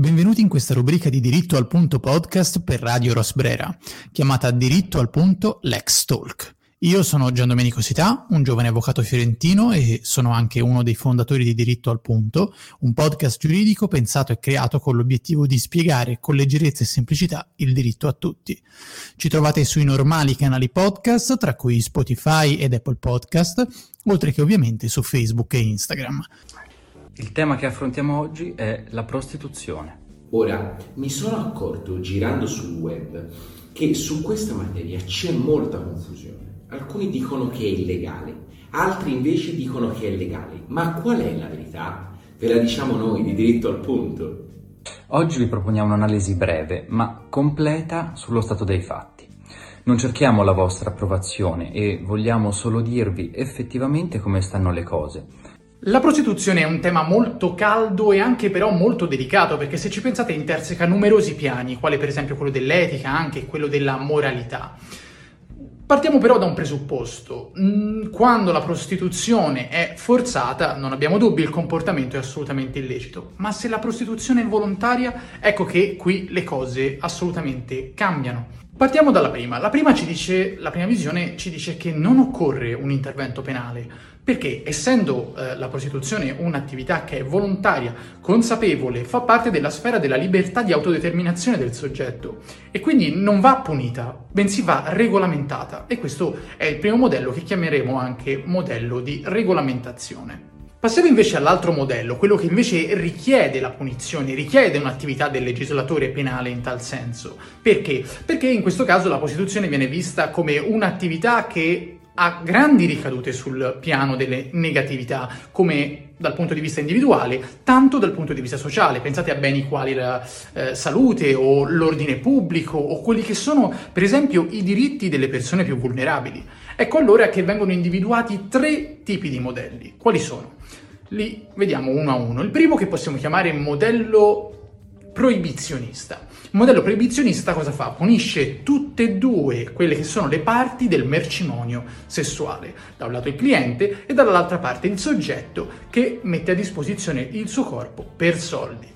Benvenuti in questa rubrica di Diritto al Punto podcast per Radio Rosbrera, chiamata Diritto al Punto Lex Talk. Io sono Gian Domenico Sità, un giovane avvocato fiorentino e sono anche uno dei fondatori di Diritto al Punto, un podcast giuridico pensato e creato con l'obiettivo di spiegare con leggerezza e semplicità il diritto a tutti. Ci trovate sui normali canali podcast, tra cui Spotify ed Apple Podcast, oltre che ovviamente su Facebook e Instagram. Il tema che affrontiamo oggi è la prostituzione. Ora, mi sono accorto girando sul web che su questa materia c'è molta confusione. Alcuni dicono che è illegale, altri invece dicono che è legale. Ma qual è la verità? Ve la diciamo noi di diritto al punto. Oggi vi proponiamo un'analisi breve ma completa sullo stato dei fatti. Non cerchiamo la vostra approvazione e vogliamo solo dirvi effettivamente come stanno le cose la prostituzione è un tema molto caldo e anche però molto delicato perché se ci pensate interseca numerosi piani, quale per esempio quello dell'etica, anche quello della moralità. Partiamo però da un presupposto. Mm, quando la prostituzione è forzata, non abbiamo dubbi, il comportamento è assolutamente illecito. Ma se la prostituzione è volontaria, ecco che qui le cose assolutamente cambiano. Partiamo dalla prima. La prima, dice, la prima visione ci dice che non occorre un intervento penale perché essendo eh, la prostituzione un'attività che è volontaria, consapevole, fa parte della sfera della libertà di autodeterminazione del soggetto e quindi non va punita, bensì va regolamentata e questo è il primo modello che chiameremo anche modello di regolamentazione. Passiamo invece all'altro modello, quello che invece richiede la punizione, richiede un'attività del legislatore penale in tal senso. Perché? Perché in questo caso la prostituzione viene vista come un'attività che ha grandi ricadute sul piano delle negatività, come dal punto di vista individuale, tanto dal punto di vista sociale. Pensate a beni quali la eh, salute o l'ordine pubblico o quelli che sono, per esempio, i diritti delle persone più vulnerabili. Ecco allora che vengono individuati tre tipi di modelli. Quali sono? Li vediamo uno a uno. Il primo che possiamo chiamare modello proibizionista. Il modello proibizionista cosa fa? Punisce tutte e due quelle che sono le parti del mercimonio sessuale. Da un lato il cliente e dall'altra parte il soggetto che mette a disposizione il suo corpo per soldi.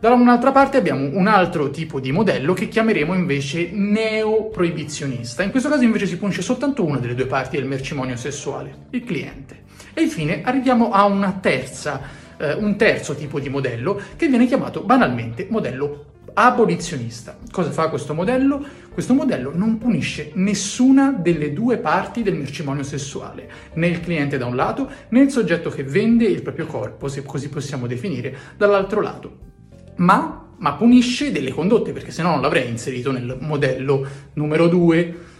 Da un'altra parte abbiamo un altro tipo di modello che chiameremo invece neoproibizionista. In questo caso invece si punisce soltanto una delle due parti del mercimonio sessuale, il cliente. E infine arriviamo a terza, eh, un terzo tipo di modello che viene chiamato banalmente modello abolizionista. Cosa fa questo modello? Questo modello non punisce nessuna delle due parti del mercimonio sessuale, né il cliente da un lato, né il soggetto che vende il proprio corpo, se così possiamo definire, dall'altro lato. Ma, ma punisce delle condotte, perché se no non l'avrei inserito nel modello numero 2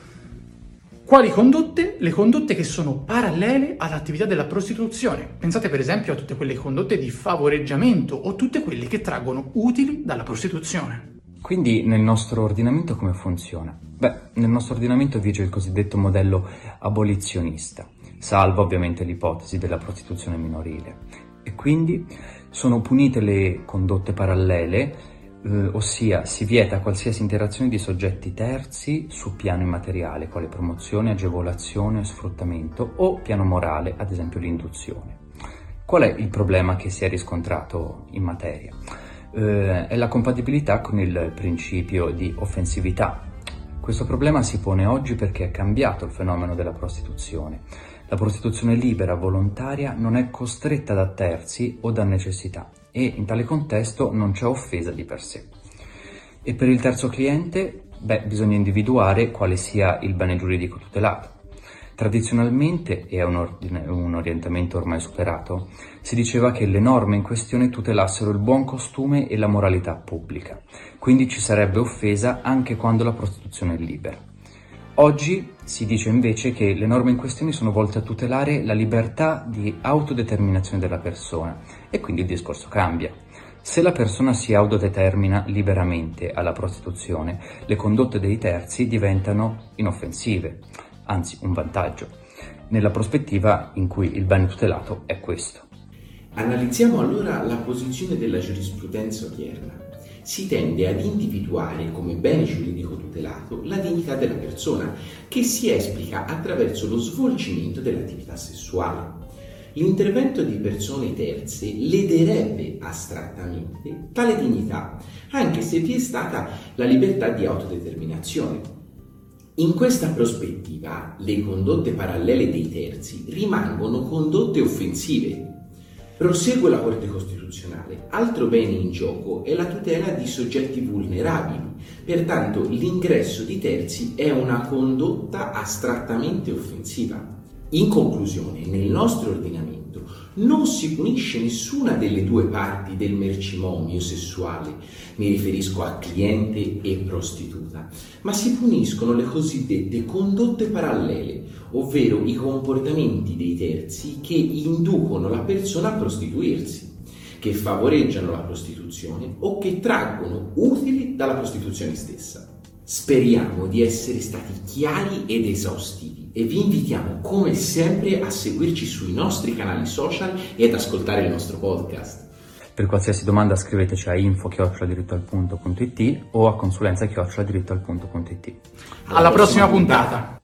quali condotte? Le condotte che sono parallele all'attività della prostituzione. Pensate per esempio a tutte quelle condotte di favoreggiamento o tutte quelle che traggono utili dalla prostituzione. Quindi nel nostro ordinamento come funziona? Beh, nel nostro ordinamento vige il cosiddetto modello abolizionista, salvo ovviamente l'ipotesi della prostituzione minorile. E quindi sono punite le condotte parallele eh, ossia si vieta qualsiasi interazione di soggetti terzi su piano immateriale, quale promozione, agevolazione, sfruttamento o piano morale, ad esempio l'induzione. Qual è il problema che si è riscontrato in materia? Eh, è la compatibilità con il principio di offensività. Questo problema si pone oggi perché è cambiato il fenomeno della prostituzione. La prostituzione libera, volontaria, non è costretta da terzi o da necessità e in tale contesto non c'è offesa di per sé. E per il terzo cliente, beh, bisogna individuare quale sia il bene giuridico tutelato. Tradizionalmente, e è un, ordine, un, orientamento ormai superato, si diceva che le norme in questione tutelassero il buon costume e la moralità pubblica, quindi ci sarebbe offesa anche quando la prostituzione è libera. Oggi si dice invece che le norme in questione sono volte a tutelare la libertà di autodeterminazione della persona e quindi il discorso cambia. Se la persona si autodetermina liberamente alla prostituzione, le condotte dei terzi diventano inoffensive, anzi un vantaggio, nella prospettiva in cui il bene tutelato è questo. Analizziamo allora la posizione della giurisprudenza odierna si tende ad individuare come bene giuridico tutelato la dignità della persona, che si esplica attraverso lo svolgimento dell'attività sessuale. L'intervento di persone terze lederebbe astrattamente tale dignità, anche se vi è stata la libertà di autodeterminazione. In questa prospettiva, le condotte parallele dei terzi rimangono condotte offensive. Prosegue la Corte Costituzionale. Altro bene in gioco è la tutela di soggetti vulnerabili. Pertanto l'ingresso di terzi è una condotta astrattamente offensiva. In conclusione, nel nostro ordinamento non si punisce nessuna delle due parti del mercimonio sessuale, mi riferisco a cliente e prostituta, ma si puniscono le cosiddette condotte parallele, ovvero i comportamenti dei terzi che inducono la persona a prostituirsi che favoreggiano la prostituzione o che traggono utili dalla prostituzione stessa. Speriamo di essere stati chiari ed esaustivi e vi invitiamo come sempre a seguirci sui nostri canali social e ad ascoltare il nostro podcast. Per qualsiasi domanda scriveteci a info-dirittoalpunto.it o a consulenza-dirittoalpunto.it. Alla, Alla prossima puntata. puntata.